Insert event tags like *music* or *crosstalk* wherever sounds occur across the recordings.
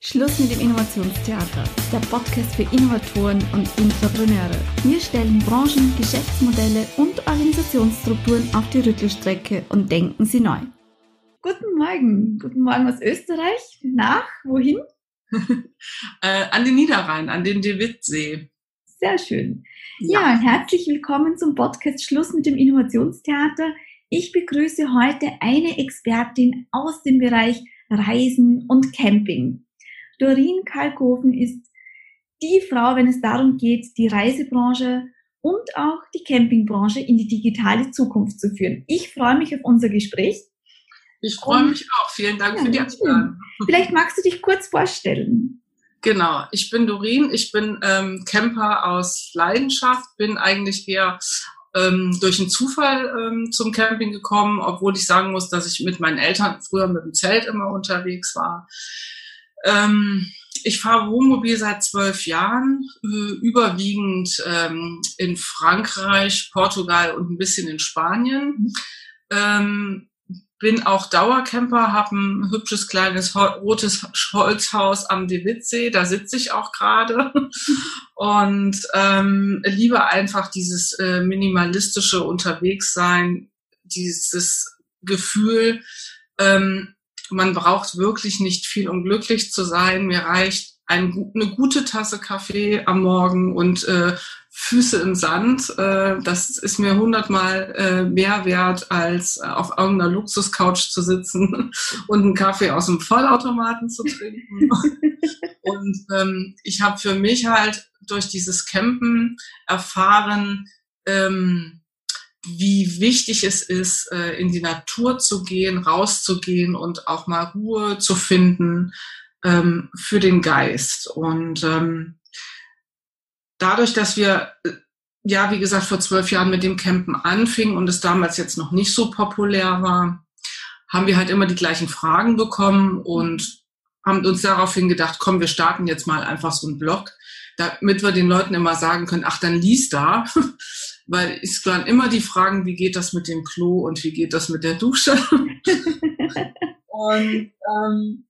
Schluss mit dem Innovationstheater, der Podcast für Innovatoren und Intrapreneure. Wir stellen Branchen, Geschäftsmodelle und Organisationsstrukturen auf die Rüttelstrecke und denken sie neu. Guten Morgen, guten Morgen aus Österreich. Nach, wohin? *laughs* äh, an den Niederrhein, an den De Wittsee. Sehr schön. Ja. ja, herzlich willkommen zum Podcast Schluss mit dem Innovationstheater. Ich begrüße heute eine Expertin aus dem Bereich Reisen und Camping. Doreen Kalkofen ist die Frau, wenn es darum geht, die Reisebranche und auch die Campingbranche in die digitale Zukunft zu führen. Ich freue mich auf unser Gespräch. Ich freue mich auch. Vielen Dank ja, für die Einladung. Vielleicht magst du dich kurz vorstellen. Genau, ich bin Doreen, ich bin ähm, Camper aus Leidenschaft, bin eigentlich eher ähm, durch einen Zufall ähm, zum Camping gekommen, obwohl ich sagen muss, dass ich mit meinen Eltern früher mit dem Zelt immer unterwegs war. Ähm, ich fahre Wohnmobil seit zwölf Jahren, äh, überwiegend ähm, in Frankreich, Portugal und ein bisschen in Spanien. Ähm, bin auch Dauercamper, habe ein hübsches kleines rotes Holzhaus am Dewitzsee, da sitze ich auch gerade *laughs* und ähm, liebe einfach dieses äh, minimalistische Unterwegssein, dieses Gefühl, ähm, man braucht wirklich nicht viel, um glücklich zu sein. Mir reicht ein, eine gute Tasse Kaffee am Morgen und äh, Füße im Sand. Äh, das ist mir hundertmal äh, mehr wert, als äh, auf irgendeiner Luxuscouch zu sitzen *laughs* und einen Kaffee aus dem Vollautomaten zu trinken. *laughs* und ähm, ich habe für mich halt durch dieses Campen erfahren, ähm, wie wichtig es ist, äh, in die Natur zu gehen, rauszugehen und auch mal Ruhe zu finden ähm, für den Geist. Und ähm, dadurch, dass wir, äh, ja, wie gesagt, vor zwölf Jahren mit dem Campen anfingen und es damals jetzt noch nicht so populär war, haben wir halt immer die gleichen Fragen bekommen und haben uns daraufhin gedacht, komm, wir starten jetzt mal einfach so einen Blog, damit wir den Leuten immer sagen können, ach, dann lies da. *laughs* weil es waren immer die Fragen, wie geht das mit dem Klo und wie geht das mit der Dusche? *laughs* und ähm,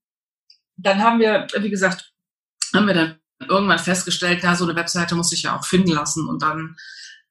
dann haben wir, wie gesagt, haben wir dann irgendwann festgestellt, ja, so eine Webseite muss sich ja auch finden lassen. Und dann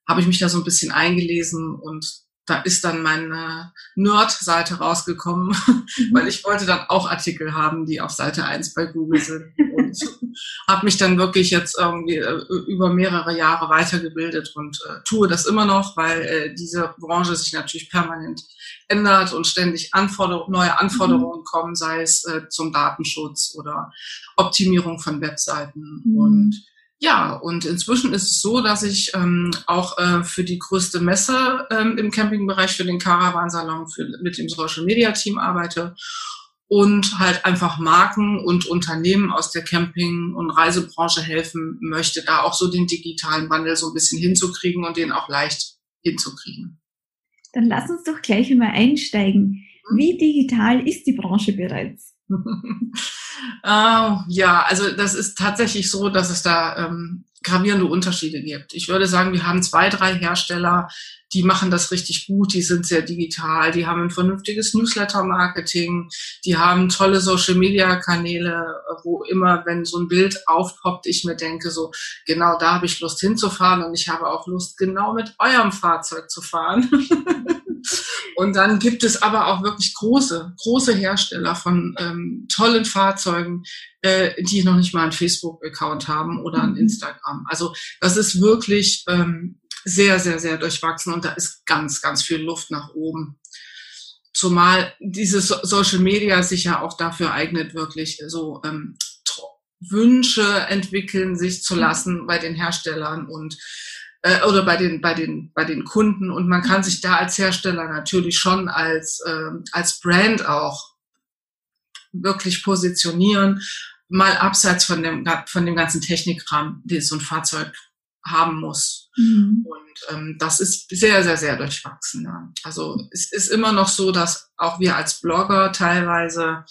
habe ich mich da so ein bisschen eingelesen und da ist dann meine Nerd-Seite rausgekommen, *laughs* mhm. weil ich wollte dann auch Artikel haben, die auf Seite 1 bei Google sind. *laughs* Und habe mich dann wirklich jetzt irgendwie äh, über mehrere Jahre weitergebildet und äh, tue das immer noch, weil äh, diese Branche sich natürlich permanent ändert und ständig Anforder neue Anforderungen mhm. kommen, sei es äh, zum Datenschutz oder Optimierung von Webseiten. Mhm. Und ja, und inzwischen ist es so, dass ich ähm, auch äh, für die größte Messe ähm, im Campingbereich, für den Caravansalon, mit dem Social Media Team arbeite und halt einfach Marken und Unternehmen aus der Camping- und Reisebranche helfen möchte, da auch so den digitalen Wandel so ein bisschen hinzukriegen und den auch leicht hinzukriegen. Dann lass uns doch gleich einmal einsteigen. Mhm. Wie digital ist die Branche bereits? uh, *laughs* ja, also das ist tatsächlich so, dass es da ähm, gravierende Unterschiede gibt. Ich würde sagen, wir haben zwei, drei Hersteller, die machen das richtig gut, die sind sehr digital, die haben ein vernünftiges Newsletter-Marketing, die haben tolle Social-Media-Kanäle, wo immer, wenn so ein Bild aufpoppt, ich mir denke, so genau da habe ich Lust hinzufahren und ich habe auch Lust, genau mit eurem Fahrzeug zu fahren. *laughs* Und dann gibt es aber auch wirklich große, große Hersteller von ähm, tollen Fahrzeugen, äh, die noch nicht mal einen Facebook-Account haben oder ein mhm. Instagram. Also das ist wirklich ähm, sehr, sehr, sehr durchwachsen und da ist ganz, ganz viel Luft nach oben. Zumal dieses Social Media sich ja auch dafür eignet, wirklich so ähm, Wünsche entwickeln, sich zu mhm. lassen bei den Herstellern und äh, oder bei den, bei, den, bei den Kunden. Und man kann sich da als Hersteller natürlich schon als, äh, als Brand auch wirklich positionieren, mal abseits von dem, von dem ganzen Technikrahmen, den so ein Fahrzeug haben muss. Mhm. Und ähm, das ist sehr, sehr, sehr durchwachsen. Ja. Also es ist immer noch so, dass auch wir als Blogger teilweise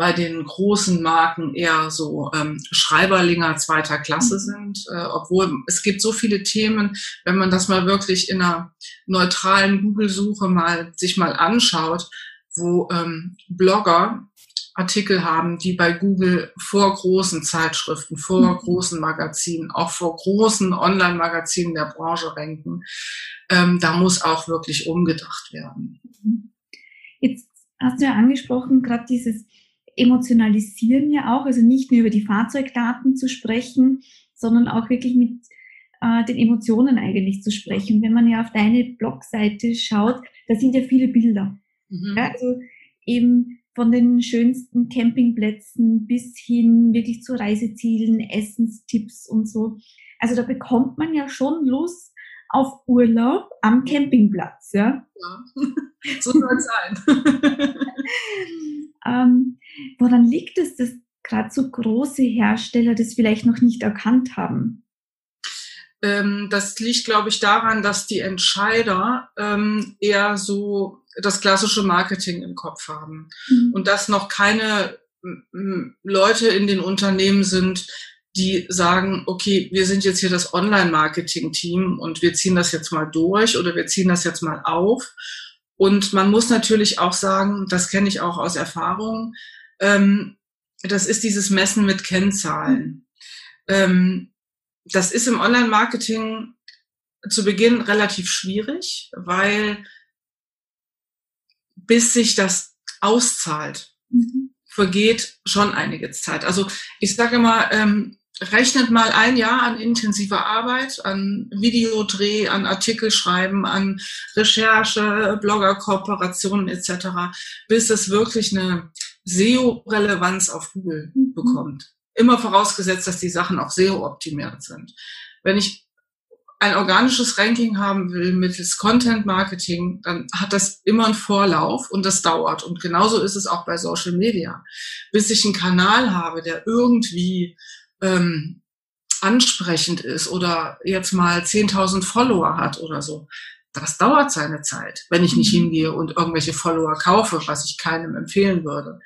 bei den großen Marken eher so ähm, Schreiberlinger zweiter Klasse mhm. sind, äh, obwohl es gibt so viele Themen, wenn man das mal wirklich in einer neutralen Google-Suche mal sich mal anschaut, wo ähm, Blogger Artikel haben, die bei Google vor großen Zeitschriften, vor mhm. großen Magazinen, auch vor großen Online-Magazinen der Branche ranken. Ähm, da muss auch wirklich umgedacht werden. Mhm. Jetzt hast du ja angesprochen, gerade dieses Emotionalisieren ja auch, also nicht nur über die Fahrzeugdaten zu sprechen, sondern auch wirklich mit äh, den Emotionen eigentlich zu sprechen. Wenn man ja auf deine Blogseite schaut, da sind ja viele Bilder. Mhm. Ja, also eben von den schönsten Campingplätzen bis hin wirklich zu Reisezielen, Essenstipps und so. Also da bekommt man ja schon Lust auf Urlaub am Campingplatz, ja. Ja, so soll es sein. *laughs* ähm, woran liegt es, dass gerade so große Hersteller das vielleicht noch nicht erkannt haben? Ähm, das liegt, glaube ich, daran, dass die Entscheider ähm, eher so das klassische Marketing im Kopf haben mhm. und dass noch keine Leute in den Unternehmen sind, die sagen, okay, wir sind jetzt hier das Online-Marketing-Team und wir ziehen das jetzt mal durch oder wir ziehen das jetzt mal auf. Und man muss natürlich auch sagen, das kenne ich auch aus Erfahrung, ähm, das ist dieses Messen mit Kennzahlen. Ähm, das ist im Online-Marketing zu Beginn relativ schwierig, weil bis sich das auszahlt, mhm. vergeht schon einige Zeit. Also ich sage immer, ähm, rechnet mal ein Jahr an intensiver Arbeit, an Videodreh, an Artikelschreiben, an Recherche, Bloggerkooperationen etc., bis es wirklich eine SEO-Relevanz auf Google mhm. bekommt. Immer vorausgesetzt, dass die Sachen auch SEO-optimiert sind. Wenn ich ein organisches Ranking haben will mittels Content Marketing, dann hat das immer einen Vorlauf und das dauert. Und genauso ist es auch bei Social Media. Bis ich einen Kanal habe, der irgendwie ähm, ansprechend ist oder jetzt mal 10.000 Follower hat oder so, das dauert seine Zeit, wenn ich nicht mhm. hingehe und irgendwelche Follower kaufe, was ich keinem empfehlen würde.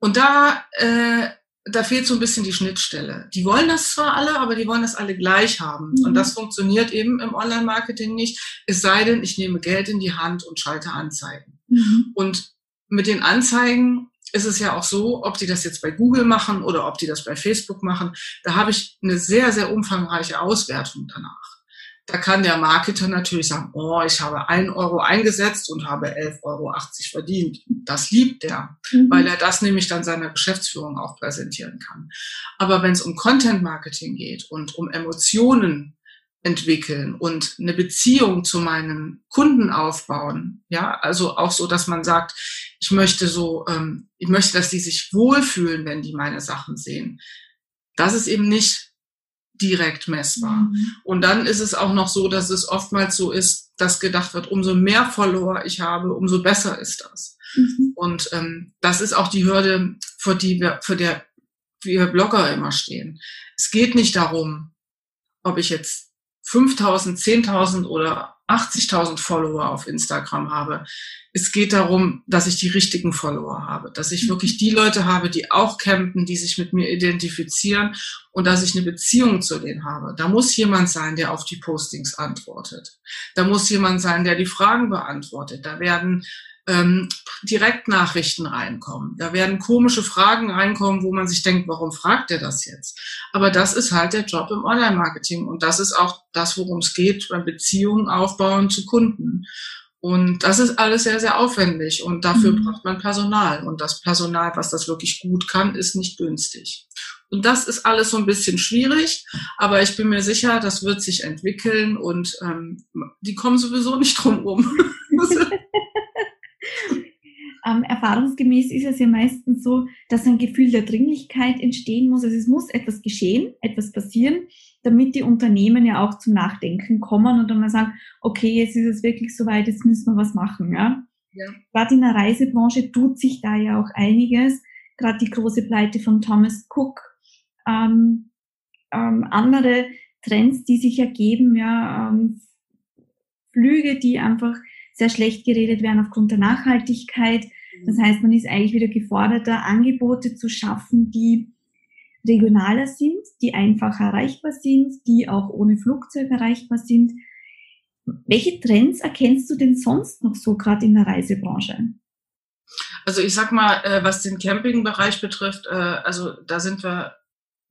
Und da äh, da fehlt so ein bisschen die Schnittstelle. Die wollen das zwar alle, aber die wollen das alle gleich haben. Mhm. Und das funktioniert eben im Online-Marketing nicht. Es sei denn, ich nehme Geld in die Hand und schalte Anzeigen. Mhm. Und mit den Anzeigen ist es ja auch so, ob die das jetzt bei Google machen oder ob die das bei Facebook machen, da habe ich eine sehr, sehr umfangreiche Auswertung danach. Da kann der Marketer natürlich sagen, oh, ich habe ein Euro eingesetzt und habe 11,80 Euro verdient. Das liebt er, mhm. weil er das nämlich dann seiner Geschäftsführung auch präsentieren kann. Aber wenn es um Content Marketing geht und um Emotionen entwickeln und eine Beziehung zu meinen Kunden aufbauen, ja, also auch so, dass man sagt, ich möchte so, ähm, ich möchte, dass die sich wohlfühlen, wenn die meine Sachen sehen. Das ist eben nicht direkt messbar. Mhm. Und dann ist es auch noch so, dass es oftmals so ist, dass gedacht wird, umso mehr Follower ich habe, umso besser ist das. Mhm. Und ähm, das ist auch die Hürde, vor die wir, für der wir Blogger immer stehen. Es geht nicht darum, ob ich jetzt 5000, 10.000 oder 80.000 Follower auf Instagram habe. Es geht darum, dass ich die richtigen Follower habe, dass ich wirklich die Leute habe, die auch campen, die sich mit mir identifizieren und dass ich eine Beziehung zu denen habe. Da muss jemand sein, der auf die Postings antwortet. Da muss jemand sein, der die Fragen beantwortet. Da werden ähm, Direktnachrichten reinkommen. Da werden komische Fragen reinkommen, wo man sich denkt, warum fragt er das jetzt? Aber das ist halt der Job im Online-Marketing und das ist auch das, worum es geht beim Beziehungen aufbauen zu Kunden. Und das ist alles sehr, sehr aufwendig und dafür mhm. braucht man Personal. Und das Personal, was das wirklich gut kann, ist nicht günstig. Und das ist alles so ein bisschen schwierig, aber ich bin mir sicher, das wird sich entwickeln und ähm, die kommen sowieso nicht drum rum. *laughs* *laughs* ähm, erfahrungsgemäß ist es ja meistens so, dass ein Gefühl der Dringlichkeit entstehen muss. Also es muss etwas geschehen, etwas passieren, damit die Unternehmen ja auch zum Nachdenken kommen und dann mal sagen, okay, jetzt ist es wirklich soweit, jetzt müssen wir was machen. Ja? Ja. Gerade in der Reisebranche tut sich da ja auch einiges. Gerade die große Pleite von Thomas Cook, ähm, ähm, andere Trends, die sich ergeben, ja, ähm, Flüge, die einfach sehr schlecht geredet werden aufgrund der Nachhaltigkeit. Das heißt, man ist eigentlich wieder gefordert, da Angebote zu schaffen, die regionaler sind, die einfacher erreichbar sind, die auch ohne Flugzeug erreichbar sind. Welche Trends erkennst du denn sonst noch so gerade in der Reisebranche? Also ich sag mal, äh, was den Campingbereich betrifft, äh, also da sind wir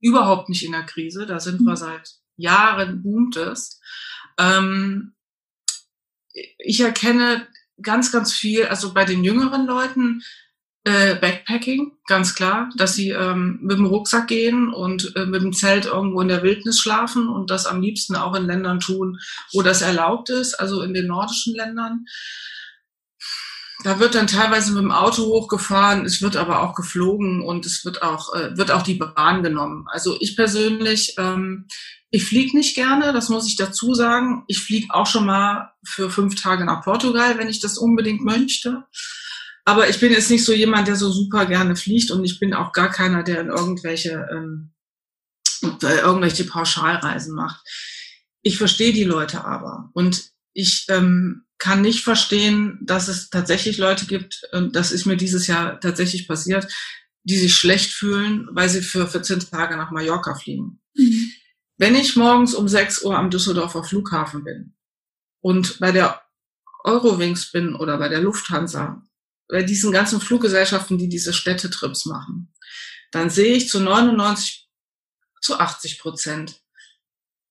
überhaupt nicht in der Krise. Da sind wir mhm. seit Jahren boomt es. Ähm, ich erkenne ganz, ganz viel, also bei den jüngeren Leuten, äh, Backpacking, ganz klar, dass sie ähm, mit dem Rucksack gehen und äh, mit dem Zelt irgendwo in der Wildnis schlafen und das am liebsten auch in Ländern tun, wo das erlaubt ist, also in den nordischen Ländern. Da wird dann teilweise mit dem Auto hochgefahren, es wird aber auch geflogen und es wird auch, äh, wird auch die Bahn genommen. Also ich persönlich, ähm, ich fliege nicht gerne, das muss ich dazu sagen. Ich fliege auch schon mal für fünf Tage nach Portugal, wenn ich das unbedingt möchte. Aber ich bin jetzt nicht so jemand, der so super gerne fliegt und ich bin auch gar keiner, der in irgendwelche, ähm, äh, irgendwelche Pauschalreisen macht. Ich verstehe die Leute aber und ich ähm, kann nicht verstehen, dass es tatsächlich Leute gibt, und das ist mir dieses Jahr tatsächlich passiert, die sich schlecht fühlen, weil sie für 14 Tage nach Mallorca fliegen. Mhm. Wenn ich morgens um 6 Uhr am Düsseldorfer Flughafen bin und bei der Eurowings bin oder bei der Lufthansa bei diesen ganzen Fluggesellschaften, die diese Städtetrips machen, dann sehe ich zu 99, zu 80 Prozent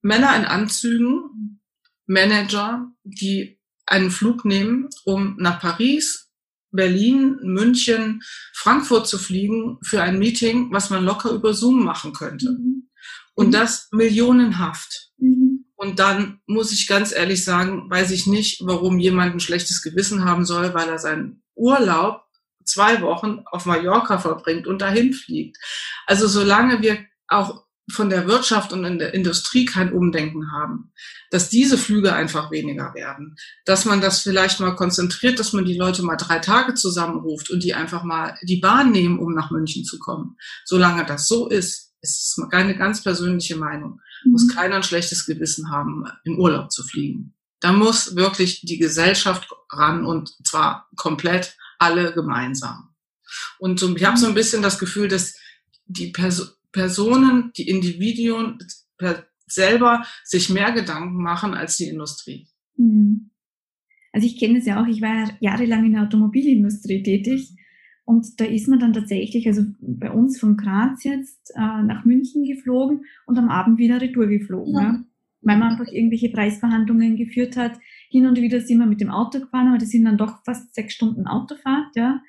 Männer in Anzügen, Manager, die einen Flug nehmen, um nach Paris, Berlin, München, Frankfurt zu fliegen für ein Meeting, was man locker über Zoom machen könnte. Mhm. Und mhm. das millionenhaft. Mhm. Und dann muss ich ganz ehrlich sagen, weiß ich nicht, warum jemand ein schlechtes Gewissen haben soll, weil er seinen Urlaub zwei Wochen auf Mallorca verbringt und dahin fliegt. Also solange wir auch von der Wirtschaft und in der Industrie kein Umdenken haben, dass diese Flüge einfach weniger werden, dass man das vielleicht mal konzentriert, dass man die Leute mal drei Tage zusammenruft und die einfach mal die Bahn nehmen, um nach München zu kommen. Solange das so ist, ist es keine ganz persönliche Meinung, mhm. muss keiner ein schlechtes Gewissen haben, in Urlaub zu fliegen. Da muss wirklich die Gesellschaft ran und zwar komplett alle gemeinsam. Und so, ich habe so ein bisschen das Gefühl, dass die Pers Personen, die Individuen selber sich mehr Gedanken machen als die Industrie. Hm. Also ich kenne es ja auch, ich war jahrelang in der Automobilindustrie tätig und da ist man dann tatsächlich, also bei uns von Graz jetzt äh, nach München geflogen und am Abend wieder retour geflogen. Ja. Ja weil man einfach irgendwelche Preisverhandlungen geführt hat. Hin und wieder sind wir mit dem Auto gefahren, aber das sind dann doch fast sechs Stunden Autofahrt, ja.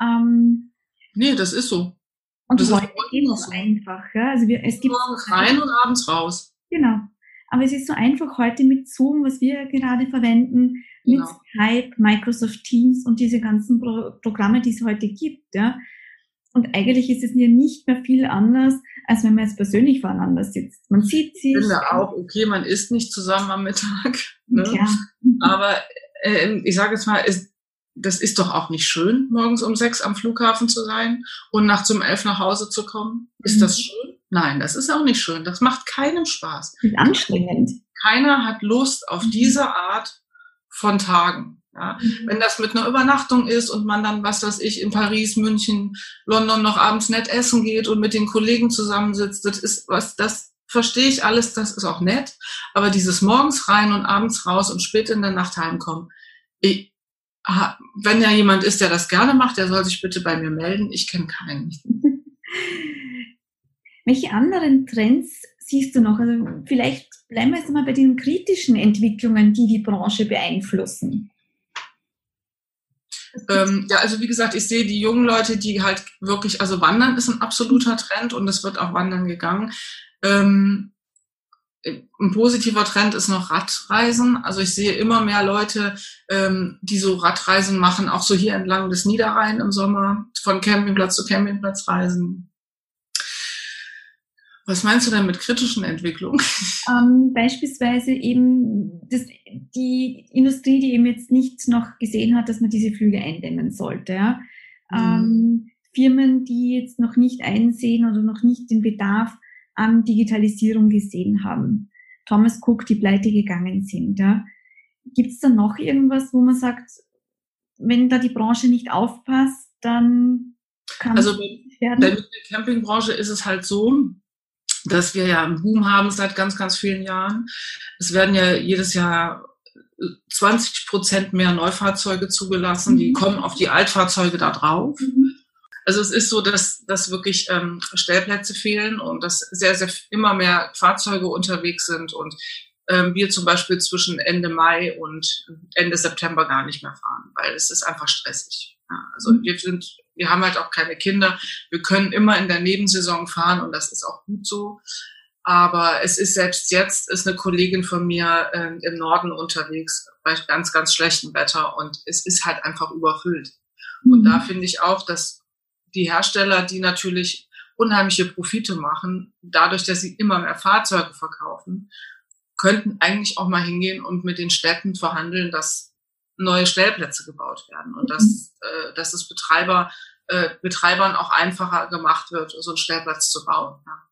Ähm, nee, das ist so. Und das heute geht es so. einfach, ja. Also wir, es gibt morgens rein und abends raus. Genau. Aber es ist so einfach heute mit Zoom, was wir gerade verwenden, mit genau. Skype, Microsoft Teams und diese ganzen Pro Programme, die es heute gibt, ja. Und eigentlich ist es ja nicht mehr viel anders, als wenn man jetzt persönlich voneinander sitzt. Man sieht sich. Ich finde auch, okay, man isst nicht zusammen am Mittag. *laughs* Ne? Ja. Aber äh, ich sage jetzt mal, ist, das ist doch auch nicht schön, morgens um sechs am Flughafen zu sein und nachts um elf nach Hause zu kommen. Ist mhm. das schön? Nein, das ist auch nicht schön. Das macht keinen Spaß. Ist anstrengend. Keiner hat Lust auf mhm. diese Art von Tagen. Ja, mhm. wenn das mit einer Übernachtung ist und man dann, was weiß ich, in Paris, München, London noch abends nett essen geht und mit den Kollegen zusammensitzt, das ist was, das verstehe ich alles, das ist auch nett. Aber dieses morgens rein und abends raus und spät in der Nacht heimkommen, ich, wenn ja jemand ist, der das gerne macht, der soll sich bitte bei mir melden. Ich kenne keinen. *laughs* Welche anderen Trends siehst du noch? Also vielleicht bleiben wir jetzt mal bei den kritischen Entwicklungen, die die Branche beeinflussen. Ähm, ja, also wie gesagt, ich sehe die jungen Leute, die halt wirklich, also Wandern ist ein absoluter Trend und es wird auch Wandern gegangen. Ähm, ein positiver Trend ist noch Radreisen. Also ich sehe immer mehr Leute, ähm, die so Radreisen machen, auch so hier entlang des Niederrhein im Sommer, von Campingplatz zu Campingplatz reisen. Was meinst du denn mit kritischen Entwicklungen? *laughs* Ähm, beispielsweise eben das, die Industrie, die eben jetzt nicht noch gesehen hat, dass man diese Flüge eindämmen sollte. Ja? Mhm. Ähm, Firmen, die jetzt noch nicht einsehen oder noch nicht den Bedarf an Digitalisierung gesehen haben. Thomas Cook, die pleite gegangen sind. Ja? Gibt es da noch irgendwas, wo man sagt, wenn da die Branche nicht aufpasst, dann kann also? Also bei der Campingbranche ist es halt so, dass wir ja einen Boom haben seit ganz, ganz vielen Jahren. Es werden ja jedes Jahr 20 Prozent mehr Neufahrzeuge zugelassen, die mhm. kommen auf die Altfahrzeuge da drauf. Mhm. Also es ist so, dass, dass wirklich ähm, Stellplätze fehlen und dass sehr, sehr immer mehr Fahrzeuge unterwegs sind und ähm, wir zum Beispiel zwischen Ende Mai und Ende September gar nicht mehr fahren, weil es ist einfach stressig. Ja, also wir sind, wir haben halt auch keine Kinder. Wir können immer in der Nebensaison fahren und das ist auch gut so. Aber es ist selbst jetzt ist eine Kollegin von mir äh, im Norden unterwegs bei ganz, ganz schlechtem Wetter und es ist halt einfach überfüllt. Mhm. Und da finde ich auch, dass die Hersteller, die natürlich unheimliche Profite machen, dadurch, dass sie immer mehr Fahrzeuge verkaufen, könnten eigentlich auch mal hingehen und mit den Städten verhandeln, dass neue Stellplätze gebaut werden und dass, mhm. äh, dass es Betreiber, äh, Betreibern auch einfacher gemacht wird, so einen Stellplatz zu bauen. Ja.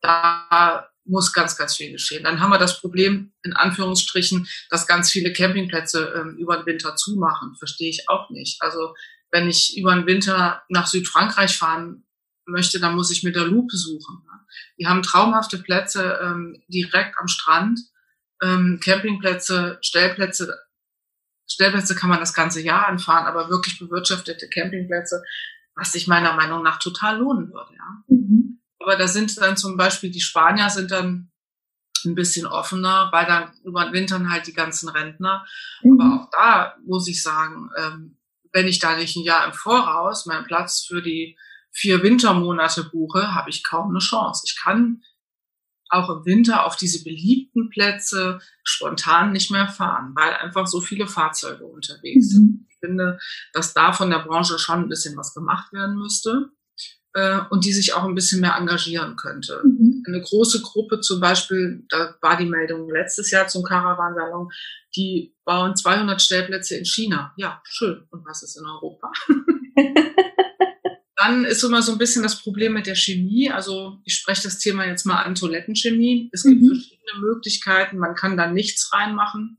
Da muss ganz, ganz viel geschehen. Dann haben wir das Problem, in Anführungsstrichen, dass ganz viele Campingplätze ähm, über den Winter zumachen. Verstehe ich auch nicht. Also wenn ich über den Winter nach Südfrankreich fahren möchte, dann muss ich mit der Lupe suchen. Die haben traumhafte Plätze ähm, direkt am Strand, ähm, Campingplätze, Stellplätze. Stellplätze kann man das ganze Jahr anfahren, aber wirklich bewirtschaftete Campingplätze, was sich meiner Meinung nach total lohnen würde. Ja. Mhm. Aber da sind dann zum Beispiel die Spanier sind dann ein bisschen offener, weil dann überwintern halt die ganzen Rentner. Mhm. Aber auch da muss ich sagen, ähm, wenn ich da nicht ein Jahr im Voraus meinen Platz für die vier Wintermonate buche, habe ich kaum eine Chance. Ich kann auch im Winter auf diese beliebten Plätze spontan nicht mehr fahren, weil einfach so viele Fahrzeuge unterwegs sind. Mhm. Ich finde, dass da von der Branche schon ein bisschen was gemacht werden müsste äh, und die sich auch ein bisschen mehr engagieren könnte. Mhm. Eine große Gruppe zum Beispiel, da war die Meldung letztes Jahr zum Caravansalon, die bauen 200 Stellplätze in China. Ja, schön. Und was ist in Europa? *laughs* Dann ist immer so ein bisschen das Problem mit der Chemie. Also ich spreche das Thema jetzt mal an Toilettenchemie. Es gibt mhm. verschiedene Möglichkeiten. Man kann da nichts reinmachen.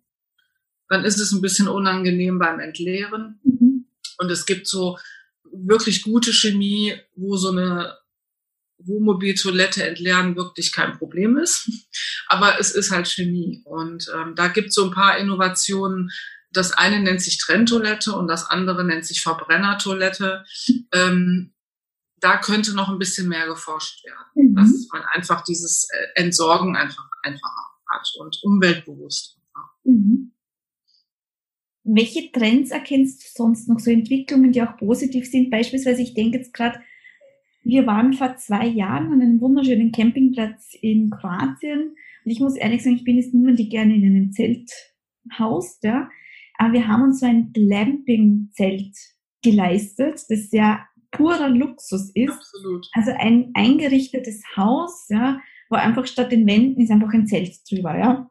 Dann ist es ein bisschen unangenehm beim Entleeren. Mhm. Und es gibt so wirklich gute Chemie, wo so eine Wohnmobil-Toilette entleeren wirklich kein Problem ist. *laughs* Aber es ist halt Chemie. Und ähm, da gibt es so ein paar Innovationen, das eine nennt sich Trenntoilette und das andere nennt sich Verbrennertoilette. *laughs* Ähm, da könnte noch ein bisschen mehr geforscht werden, mhm. dass man einfach dieses äh, Entsorgen einfach einfacher hat und umweltbewusst. Mhm. Welche Trends erkennst du sonst noch so Entwicklungen, die auch positiv sind? Beispielsweise, ich denke jetzt gerade, wir waren vor zwei Jahren an einem wunderschönen Campingplatz in Kroatien und ich muss ehrlich sagen, ich bin jetzt niemand, die gerne in einem Zelt haust, ja. Aber wir haben uns so ein Glamping-Zelt geleistet, das ja purer Luxus ist. Absolut. Also ein eingerichtetes Haus, ja, wo einfach statt den Wänden ist einfach ein Zelt drüber, ja.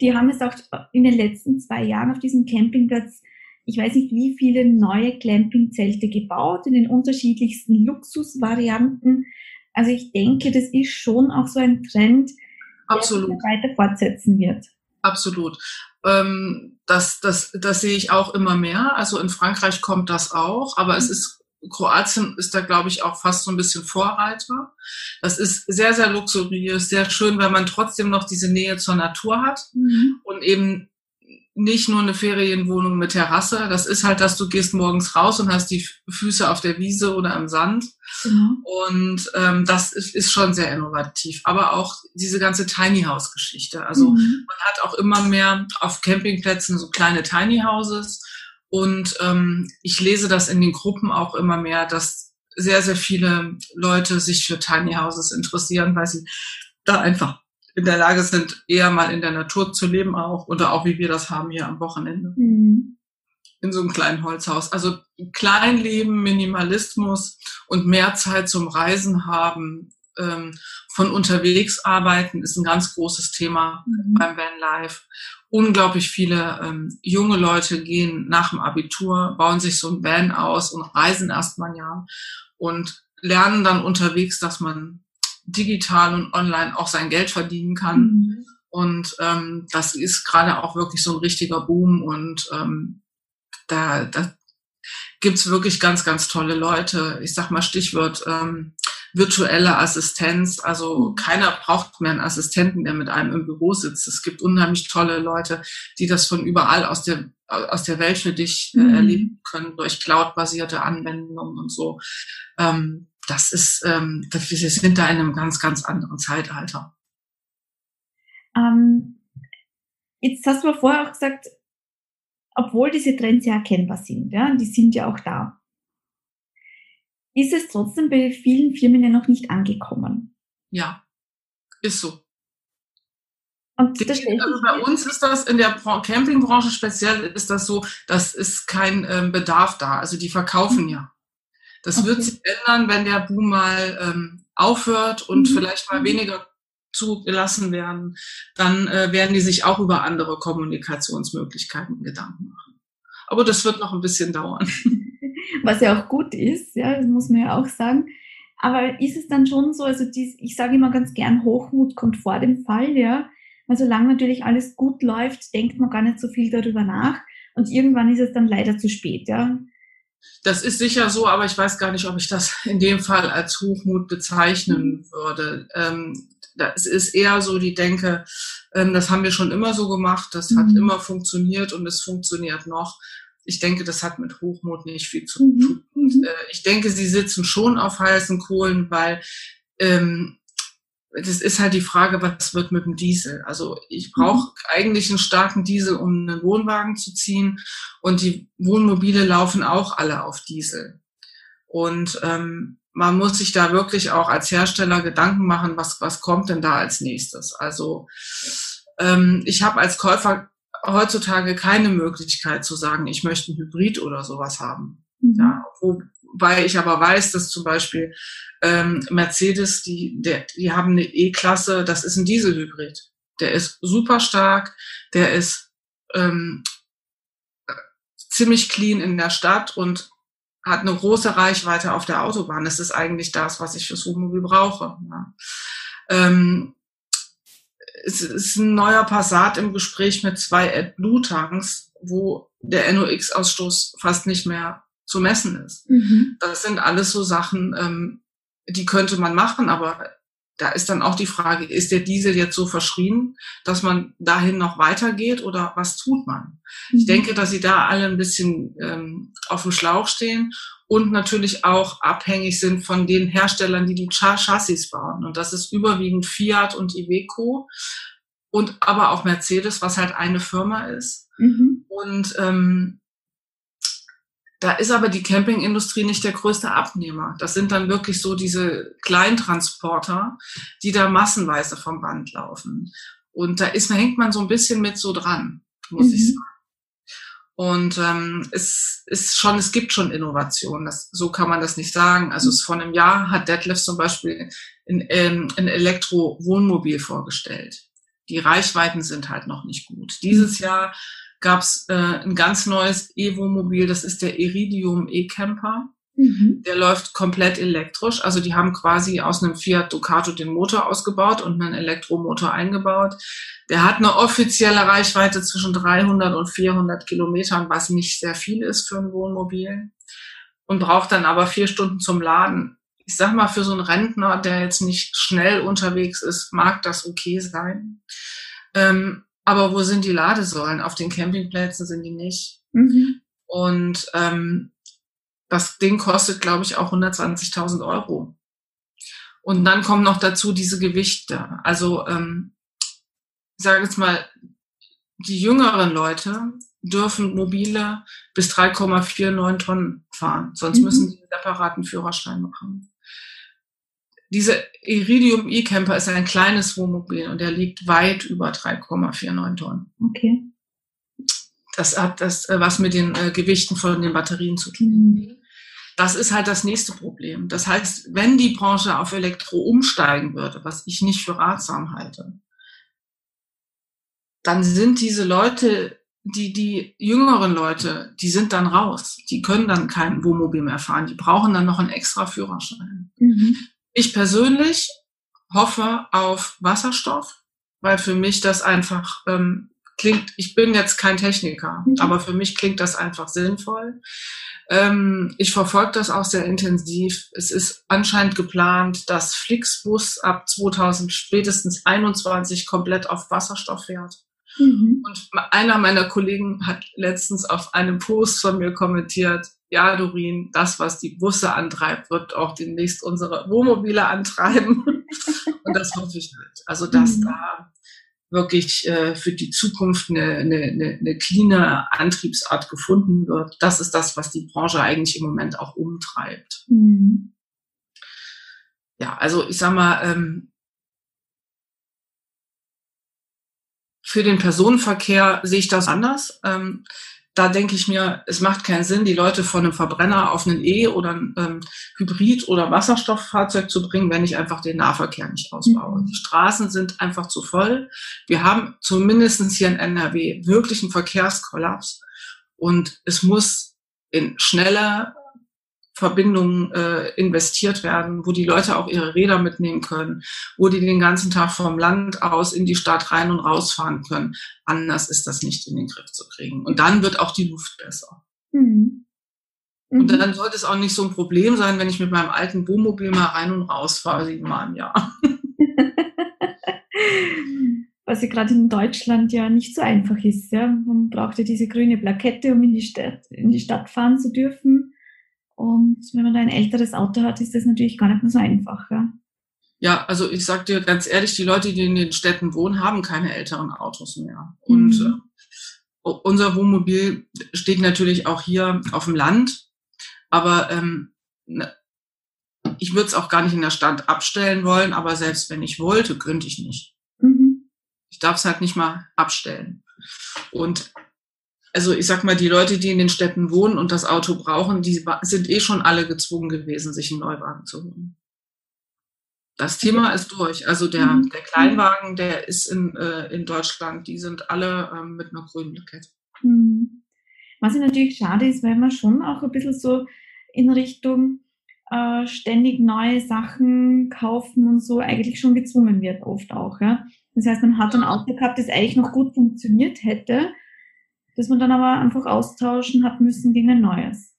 Die haben es auch in den letzten zwei Jahren auf diesem Campingplatz, ich weiß nicht wie viele neue Campingzelte gebaut, in den unterschiedlichsten Luxusvarianten. Also ich denke, das ist schon auch so ein Trend, der sich weiter fortsetzen wird. Absolut. Ähm, das, das, das sehe ich auch immer mehr. Also in Frankreich kommt das auch, aber es mhm. ist Kroatien ist da, glaube ich, auch fast so ein bisschen Vorreiter. Das ist sehr, sehr luxuriös, sehr schön, weil man trotzdem noch diese Nähe zur Natur hat mhm. und eben nicht nur eine Ferienwohnung mit Terrasse. Das ist halt, dass du gehst morgens raus und hast die Füße auf der Wiese oder im Sand. Mhm. Und ähm, das ist, ist schon sehr innovativ. Aber auch diese ganze Tiny House Geschichte. Also mhm. man hat auch immer mehr auf Campingplätzen so kleine Tiny Houses. Und ähm, ich lese das in den Gruppen auch immer mehr, dass sehr, sehr viele Leute sich für Tiny Houses interessieren, weil sie da einfach in der Lage sind, eher mal in der Natur zu leben auch oder auch wie wir das haben hier am Wochenende. Mhm. In so einem kleinen Holzhaus. Also Kleinleben, Minimalismus und mehr Zeit zum Reisen haben, ähm, von unterwegs arbeiten ist ein ganz großes Thema mhm. beim Vanlife. Unglaublich viele ähm, junge Leute gehen nach dem Abitur, bauen sich so ein Van aus und reisen erstmal ein Jahr und lernen dann unterwegs, dass man digital und online auch sein Geld verdienen kann. Mhm. Und ähm, das ist gerade auch wirklich so ein richtiger Boom und ähm, da, da gibt's wirklich ganz, ganz tolle Leute. Ich sag mal Stichwort ähm, virtuelle Assistenz. Also mhm. keiner braucht mehr einen Assistenten, der mit einem im Büro sitzt. Es gibt unheimlich tolle Leute, die das von überall aus der aus der Welt für dich äh, mhm. erleben können durch cloud-basierte Anwendungen und so. Ähm, das ist, ähm, wir sind da in einem ganz, ganz anderen Zeitalter. Ähm, jetzt hast du vorher auch gesagt, obwohl diese Trends ja erkennbar sind, ja, die sind ja auch da, ist es trotzdem bei vielen Firmen ja noch nicht angekommen. Ja, ist so. Und das also bei uns ist das in der Campingbranche speziell ist das so, das ist kein ähm, Bedarf da. Also die verkaufen ja. Das okay. wird sich ändern, wenn der Boom mal ähm, aufhört und mhm. vielleicht mal weniger zugelassen werden, dann äh, werden die sich auch über andere Kommunikationsmöglichkeiten Gedanken machen. Aber das wird noch ein bisschen dauern. *laughs* Was ja auch gut ist, ja, das muss man ja auch sagen. Aber ist es dann schon so, also dies, ich sage immer ganz gern, Hochmut kommt vor dem Fall, ja. Weil solange natürlich alles gut läuft, denkt man gar nicht so viel darüber nach. Und irgendwann ist es dann leider zu spät, ja. Das ist sicher so, aber ich weiß gar nicht, ob ich das *laughs* in dem Fall als Hochmut bezeichnen würde. Ähm, es ist eher so die Denke, ähm, das haben wir schon immer so gemacht, das mhm. hat immer funktioniert und es funktioniert noch. Ich denke, das hat mit Hochmut nicht viel zu mhm. tun. Mhm. Äh, ich denke, sie sitzen schon auf heißen Kohlen, weil ähm, das ist halt die Frage, was wird mit dem Diesel? Also ich brauche mhm. eigentlich einen starken Diesel, um einen Wohnwagen zu ziehen. Und die Wohnmobile laufen auch alle auf Diesel. Und ähm, man muss sich da wirklich auch als Hersteller Gedanken machen, was, was kommt denn da als nächstes. Also ähm, ich habe als Käufer heutzutage keine Möglichkeit zu sagen, ich möchte ein Hybrid oder sowas haben. Mhm. Ja, wobei ich aber weiß, dass zum Beispiel ähm, Mercedes, die, der, die haben eine E-Klasse, das ist ein Dieselhybrid. Der ist super stark, der ist ähm, ziemlich clean in der Stadt und hat eine große Reichweite auf der Autobahn. Das ist eigentlich das, was ich fürs Wohnmobil brauche. Ja. Ähm, es ist ein neuer Passat im Gespräch mit zwei AdBlue-Tanks, wo der NOx-Ausstoß fast nicht mehr zu messen ist. Mhm. Das sind alles so Sachen, ähm, die könnte man machen, aber da ist dann auch die Frage, ist der Diesel jetzt so verschrien, dass man dahin noch weitergeht oder was tut man? Mhm. Ich denke, dass sie da alle ein bisschen ähm, auf dem Schlauch stehen und natürlich auch abhängig sind von den Herstellern, die die Chassis bauen. Und das ist überwiegend Fiat und Iveco und aber auch Mercedes, was halt eine Firma ist. Mhm. Und ähm, da ist aber die Campingindustrie nicht der größte Abnehmer. Das sind dann wirklich so diese Kleintransporter, die da massenweise vom Band laufen. Und da ist, hängt man so ein bisschen mit so dran, muss mhm. ich sagen. Und ähm, es ist schon, es gibt schon Innovationen. Das, so kann man das nicht sagen. Also es, vor einem Jahr hat Detlef zum Beispiel ein, ähm, ein Elektro-Wohnmobil vorgestellt. Die Reichweiten sind halt noch nicht gut. Dieses mhm. Jahr gab es äh, ein ganz neues Evo-Mobil, das ist der Iridium E-Camper. Mhm. Der läuft komplett elektrisch. Also die haben quasi aus einem Fiat Ducato den Motor ausgebaut und einen Elektromotor eingebaut. Der hat eine offizielle Reichweite zwischen 300 und 400 Kilometern, was nicht sehr viel ist für ein Wohnmobil. Und braucht dann aber vier Stunden zum Laden. Ich sag mal, für so einen Rentner, der jetzt nicht schnell unterwegs ist, mag das okay sein. Ähm, aber wo sind die Ladesäulen? Auf den Campingplätzen sind die nicht. Mhm. Und ähm, das Ding kostet, glaube ich, auch 120.000 Euro. Und dann kommen noch dazu diese Gewichte. Also, ähm, ich sage jetzt mal, die jüngeren Leute dürfen mobile bis 3,49 Tonnen fahren. Sonst mhm. müssen sie einen separaten Führerschein machen. Diese Iridium E-Camper ist ein kleines Wohnmobil und der liegt weit über 3,49 Tonnen. Okay. Das hat das äh, was mit den äh, Gewichten von den Batterien zu tun. Mhm. Das ist halt das nächste Problem. Das heißt, wenn die Branche auf Elektro umsteigen würde, was ich nicht für ratsam halte, dann sind diese Leute, die, die jüngeren Leute, die sind dann raus. Die können dann kein Wohnmobil mehr fahren. Die brauchen dann noch einen extra Führerschein. Mhm. Ich persönlich hoffe auf Wasserstoff, weil für mich das einfach ähm, klingt, ich bin jetzt kein Techniker, mhm. aber für mich klingt das einfach sinnvoll. Ähm, ich verfolge das auch sehr intensiv. Es ist anscheinend geplant, dass Flixbus ab 2000 spätestens 21 komplett auf Wasserstoff fährt. Mhm. Und einer meiner Kollegen hat letztens auf einem Post von mir kommentiert, ja, Dorin, das, was die Busse antreibt, wird auch demnächst unsere Wohnmobile antreiben. *laughs* Und das hoffe ich halt. Also, dass mhm. da wirklich äh, für die Zukunft eine, eine, eine, eine cleane Antriebsart gefunden wird. Das ist das, was die Branche eigentlich im Moment auch umtreibt. Mhm. Ja, also ich sag mal, ähm, für den Personenverkehr sehe ich das anders. Ähm, da denke ich mir, es macht keinen Sinn, die Leute von einem Verbrenner auf einen E- oder ein ähm, Hybrid- oder Wasserstofffahrzeug zu bringen, wenn ich einfach den Nahverkehr nicht ausbaue. Mhm. Die Straßen sind einfach zu voll. Wir haben zumindestens hier in NRW wirklich einen Verkehrskollaps. Und es muss in schnelle Verbindungen äh, investiert werden, wo die Leute auch ihre Räder mitnehmen können, wo die den ganzen Tag vom Land aus in die Stadt rein und rausfahren können. Anders ist das nicht in den Griff zu kriegen. Und dann wird auch die Luft besser. Mhm. Mhm. Und dann sollte es auch nicht so ein Problem sein, wenn ich mit meinem alten Wohnmobil mal rein und raus fahre, siebenmal im Jahr. *laughs* Was ja gerade in Deutschland ja nicht so einfach ist. Ja? Man braucht ja diese grüne Plakette, um in die Stadt, in die Stadt fahren zu dürfen. Und wenn man da ein älteres Auto hat, ist das natürlich gar nicht mehr so einfach. Ja, ja also ich sag dir ganz ehrlich, die Leute, die in den Städten wohnen, haben keine älteren Autos mehr. Und mhm. äh, unser Wohnmobil steht natürlich auch hier auf dem Land, aber ähm, ne, ich würde es auch gar nicht in der Stadt abstellen wollen, aber selbst wenn ich wollte, könnte ich nicht. Mhm. Ich darf es halt nicht mal abstellen. Und also ich sag mal, die Leute, die in den Städten wohnen und das Auto brauchen, die sind eh schon alle gezwungen gewesen, sich einen Neuwagen zu holen. Das Thema ist durch. Also der, mhm. der Kleinwagen, der ist in, äh, in Deutschland, die sind alle ähm, mit einer grünen Plakette. Mhm. Was natürlich schade ist, weil man schon auch ein bisschen so in Richtung äh, ständig neue Sachen kaufen und so eigentlich schon gezwungen wird, oft auch. Ja? Das heißt, man hat ein Auto gehabt, das eigentlich noch gut funktioniert hätte, das man dann aber einfach austauschen hat müssen gegen ein neues.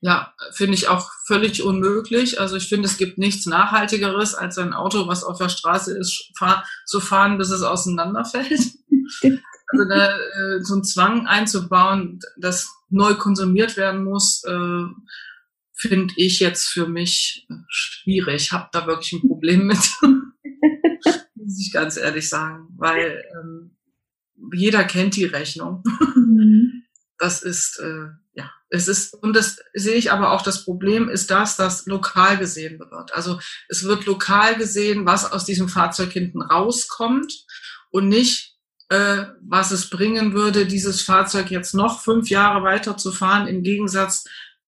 Ja, finde ich auch völlig unmöglich. Also ich finde, es gibt nichts Nachhaltigeres, als ein Auto, was auf der Straße ist, fahr zu fahren, bis es auseinanderfällt. also da, äh, so einen Zwang einzubauen, dass neu konsumiert werden muss, äh, finde ich jetzt für mich schwierig. Hab da wirklich ein Problem mit, *laughs* muss ich ganz ehrlich sagen, weil ähm, jeder kennt die Rechnung. Mhm. Das ist, äh, ja, es ist, und das sehe ich aber auch, das Problem ist das, dass lokal gesehen wird. Also es wird lokal gesehen, was aus diesem Fahrzeug hinten rauskommt und nicht, äh, was es bringen würde, dieses Fahrzeug jetzt noch fünf Jahre weiter zu fahren, im Gegensatz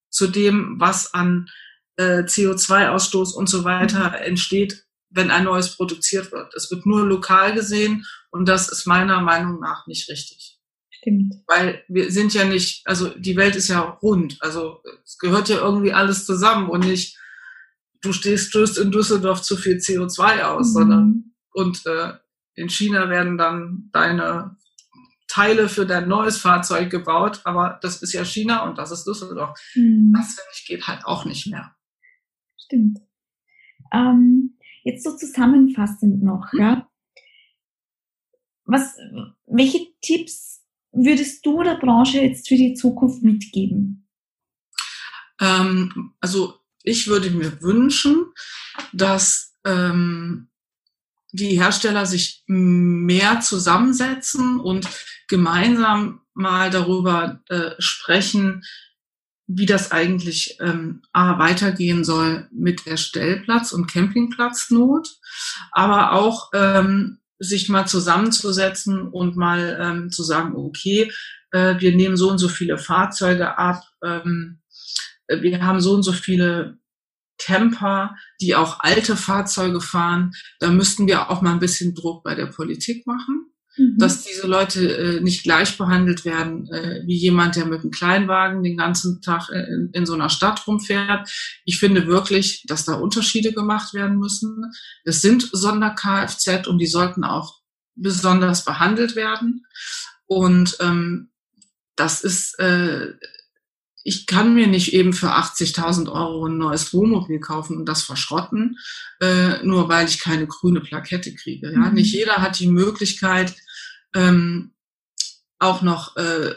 zu dem, was an äh, CO2-Ausstoß und so weiter entsteht, wenn ein neues produziert wird. Es wird nur lokal gesehen und das ist meiner Meinung nach nicht richtig. Stimmt. Weil wir sind ja nicht, also die Welt ist ja rund. Also es gehört ja irgendwie alles zusammen und nicht, du stehst, stößt in Düsseldorf zu viel CO2 aus, mhm. sondern und äh, in China werden dann deine Teile für dein neues Fahrzeug gebaut, aber das ist ja China und das ist Düsseldorf. Mhm. Das finde ich geht halt auch nicht mehr. Stimmt. Ähm, jetzt so zusammenfassend noch, mhm. ja. Was, welche Tipps würdest du der Branche jetzt für die Zukunft mitgeben? Ähm, also ich würde mir wünschen, dass ähm, die Hersteller sich mehr zusammensetzen und gemeinsam mal darüber äh, sprechen, wie das eigentlich ähm, A, weitergehen soll mit der Stellplatz- und Campingplatznot, aber auch ähm, sich mal zusammenzusetzen und mal ähm, zu sagen, okay, äh, wir nehmen so und so viele Fahrzeuge ab, ähm, wir haben so und so viele Camper, die auch alte Fahrzeuge fahren. Da müssten wir auch mal ein bisschen Druck bei der Politik machen mhm. dass diese Leute äh, nicht gleich behandelt werden äh, wie jemand, der mit einem Kleinwagen den ganzen Tag äh, in, in so einer Stadt rumfährt. Ich finde wirklich, dass da Unterschiede gemacht werden müssen. Es sind Sonder-Kfz und die sollten auch besonders behandelt werden. Und ähm, das ist, äh, ich kann mir nicht eben für 80.000 Euro ein neues Wohnmobil kaufen und das verschrotten, äh, nur weil ich keine grüne Plakette kriege. Ja? Mhm. Nicht jeder hat die Möglichkeit, ähm, auch noch äh,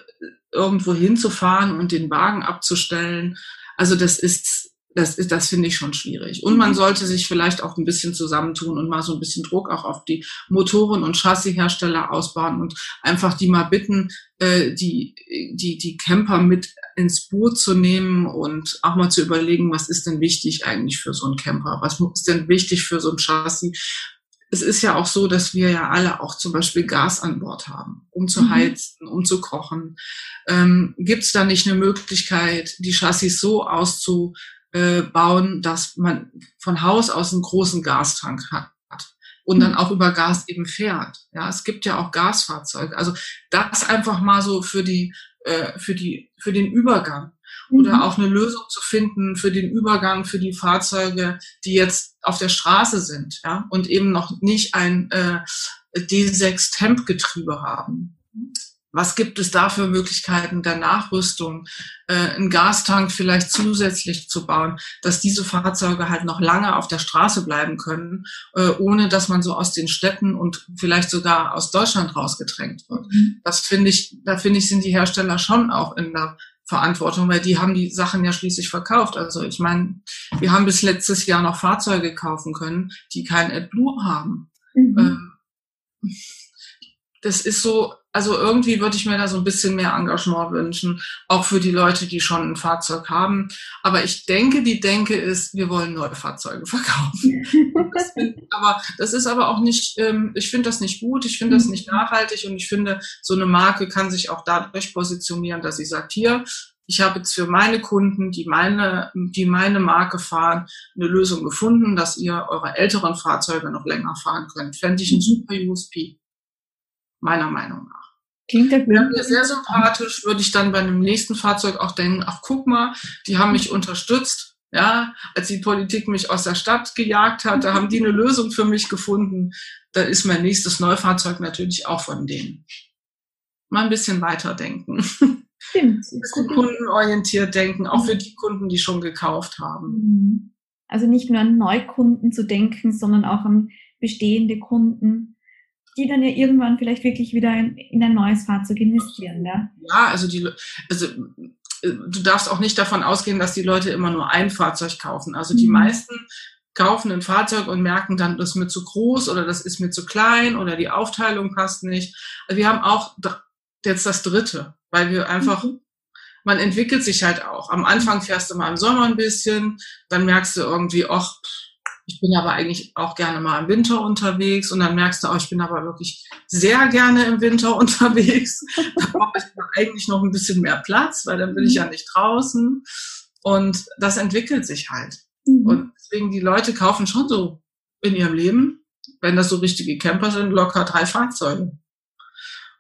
irgendwo hinzufahren und den Wagen abzustellen. Also das ist das ist, das finde ich schon schwierig. Und man mhm. sollte sich vielleicht auch ein bisschen zusammentun und mal so ein bisschen Druck auch auf die Motoren- und Chassishersteller ausbauen und einfach die mal bitten, äh, die, die, die Camper mit ins Boot zu nehmen und auch mal zu überlegen, was ist denn wichtig eigentlich für so einen Camper? Was ist denn wichtig für so ein Chassis? Es ist ja auch so, dass wir ja alle auch zum Beispiel Gas an Bord haben, um zu mhm. heizen, um zu kochen. Ähm, Gibt es da nicht eine Möglichkeit, die Chassis so auszu äh, bauen, dass man von Haus aus einen großen Gastank hat und dann mhm. auch über Gas eben fährt. Ja, es gibt ja auch Gasfahrzeuge. Also das einfach mal so für die äh, für die für den Übergang oder mhm. auch eine Lösung zu finden für den Übergang für die Fahrzeuge, die jetzt auf der Straße sind, ja, und eben noch nicht ein äh, D6 Temp Getriebe haben. Was gibt es da für Möglichkeiten der Nachrüstung, äh, einen Gastank vielleicht zusätzlich zu bauen, dass diese Fahrzeuge halt noch lange auf der Straße bleiben können, äh, ohne dass man so aus den Städten und vielleicht sogar aus Deutschland rausgedrängt wird. Mhm. Das finde ich, da finde ich, sind die Hersteller schon auch in der Verantwortung, weil die haben die Sachen ja schließlich verkauft. Also ich meine, wir haben bis letztes Jahr noch Fahrzeuge kaufen können, die kein AdBlue haben. Mhm. Ähm, das ist so, also irgendwie würde ich mir da so ein bisschen mehr Engagement wünschen, auch für die Leute, die schon ein Fahrzeug haben. Aber ich denke, die Denke ist, wir wollen neue Fahrzeuge *laughs* verkaufen. das aber das ist aber auch nicht, ähm, ich finde das nicht gut, ich finde das nicht nachhaltig und ich finde, so eine Marke kann sich auch dadurch positionieren, dass sie sagt, hier, ich habe jetzt für meine Kunden, die meine, die meine Marke fahren, eine Lösung gefunden, dass ihr eure älteren Fahrzeuge noch länger fahren könnt. Fände ich ein super USP. Meiner Meinung nach. Klingt ja Wäre mir sehr sympathisch, würde ich dann bei einem nächsten Fahrzeug auch denken, ach guck mal, die haben mich unterstützt. Ja, als die Politik mich aus der Stadt gejagt hat, da haben die eine Lösung für mich gefunden. Da ist mein nächstes Neufahrzeug natürlich auch von denen. Mal ein bisschen weiterdenken. Stimmt. Ein bisschen kundenorientiert denken, auch für die Kunden, die schon gekauft haben. Mhm. Also nicht nur an Neukunden zu denken, sondern auch an bestehende Kunden die dann ja irgendwann vielleicht wirklich wieder in, in ein neues Fahrzeug investieren. Ja, ja also, die, also äh, du darfst auch nicht davon ausgehen, dass die Leute immer nur ein Fahrzeug kaufen. Also die mhm. meisten kaufen ein Fahrzeug und merken dann, das ist mir zu groß oder das ist mir zu klein oder die Aufteilung passt nicht. Also wir haben auch jetzt das dritte, weil wir einfach, mhm. man entwickelt sich halt auch. Am Anfang fährst du mal im Sommer ein bisschen, dann merkst du irgendwie, ach, ich bin aber eigentlich auch gerne mal im Winter unterwegs und dann merkst du, oh, ich bin aber wirklich sehr gerne im Winter *laughs* unterwegs. da brauche ich eigentlich noch ein bisschen mehr Platz, weil dann bin ich ja nicht draußen. Und das entwickelt sich halt. Mhm. Und deswegen, die Leute kaufen schon so in ihrem Leben, wenn das so richtige Camper sind, locker drei Fahrzeuge.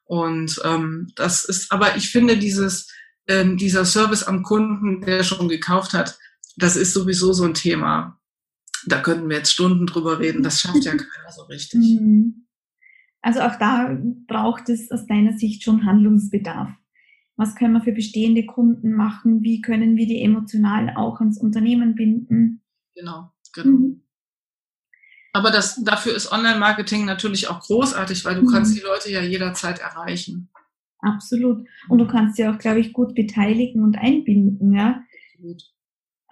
Und ähm, das ist, aber ich finde dieses, ähm, dieser Service am Kunden, der schon gekauft hat, das ist sowieso so ein Thema da könnten wir jetzt Stunden drüber reden, das schafft ja *laughs* keiner so richtig. Mhm. Also auch da braucht es aus deiner Sicht schon Handlungsbedarf. Was können wir für bestehende Kunden machen? Wie können wir die emotional auch ans Unternehmen binden? Genau, genau. Mhm. Aber das, dafür ist Online-Marketing natürlich auch großartig, weil du mhm. kannst die Leute ja jederzeit erreichen. Absolut. Und du kannst sie auch, glaube ich, gut beteiligen und einbinden, ja. Absolut.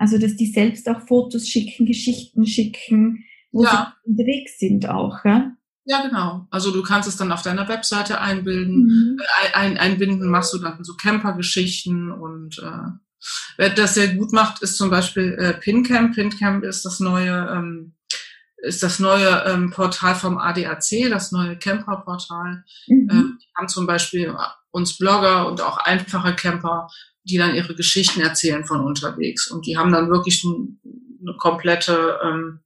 Also, dass die selbst auch Fotos schicken, Geschichten schicken, wo ja. sie unterwegs sind auch, ja? Ja, genau. Also du kannst es dann auf deiner Webseite einbilden, mhm. äh, ein, einbinden, machst du dann so Camper-Geschichten und äh, wer das sehr gut macht, ist zum Beispiel äh, PinCamp. PinCamp ist das neue, ähm, ist das neue ähm, Portal vom ADAC, das neue Camper-Portal. Mhm. Ähm, die haben zum Beispiel uns Blogger und auch einfache Camper die dann ihre Geschichten erzählen von unterwegs. Und die haben dann wirklich eine komplette ähm,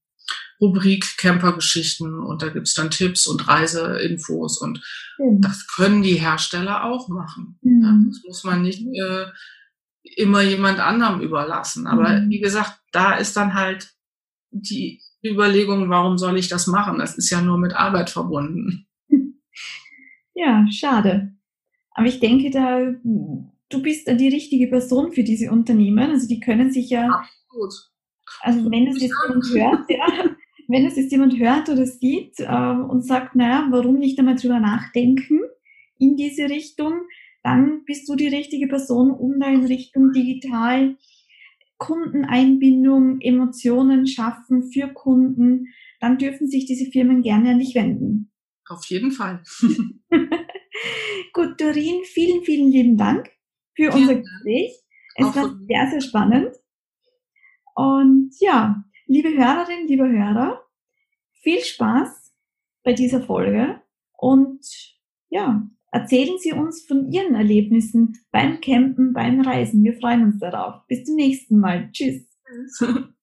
Rubrik Campergeschichten und da gibt's dann Tipps und Reiseinfos und mhm. das können die Hersteller auch machen. Mhm. Ja, das muss man nicht äh, immer jemand anderem überlassen. Aber mhm. wie gesagt, da ist dann halt die Überlegung, warum soll ich das machen? Das ist ja nur mit Arbeit verbunden. *laughs* Ja, schade. Aber ich denke, da, du bist die richtige Person für diese Unternehmen. Also die können sich ja, Absolut. also wenn es jetzt jemand hört, ja, *laughs* wenn es jetzt jemand hört oder sieht äh, und sagt, naja, warum nicht einmal drüber nachdenken in diese Richtung, dann bist du die richtige Person, um da in Richtung digital Kundeneinbindung, Emotionen schaffen für Kunden, dann dürfen sich diese Firmen gerne an dich wenden. Auf jeden Fall. *laughs* *laughs* Gut, Dorin, vielen, vielen lieben Dank für unser Gespräch. Es war sehr, sehr spannend. Und ja, liebe Hörerinnen, liebe Hörer, viel Spaß bei dieser Folge und ja, erzählen Sie uns von Ihren Erlebnissen beim Campen, beim Reisen. Wir freuen uns darauf. Bis zum nächsten Mal. Tschüss. *laughs*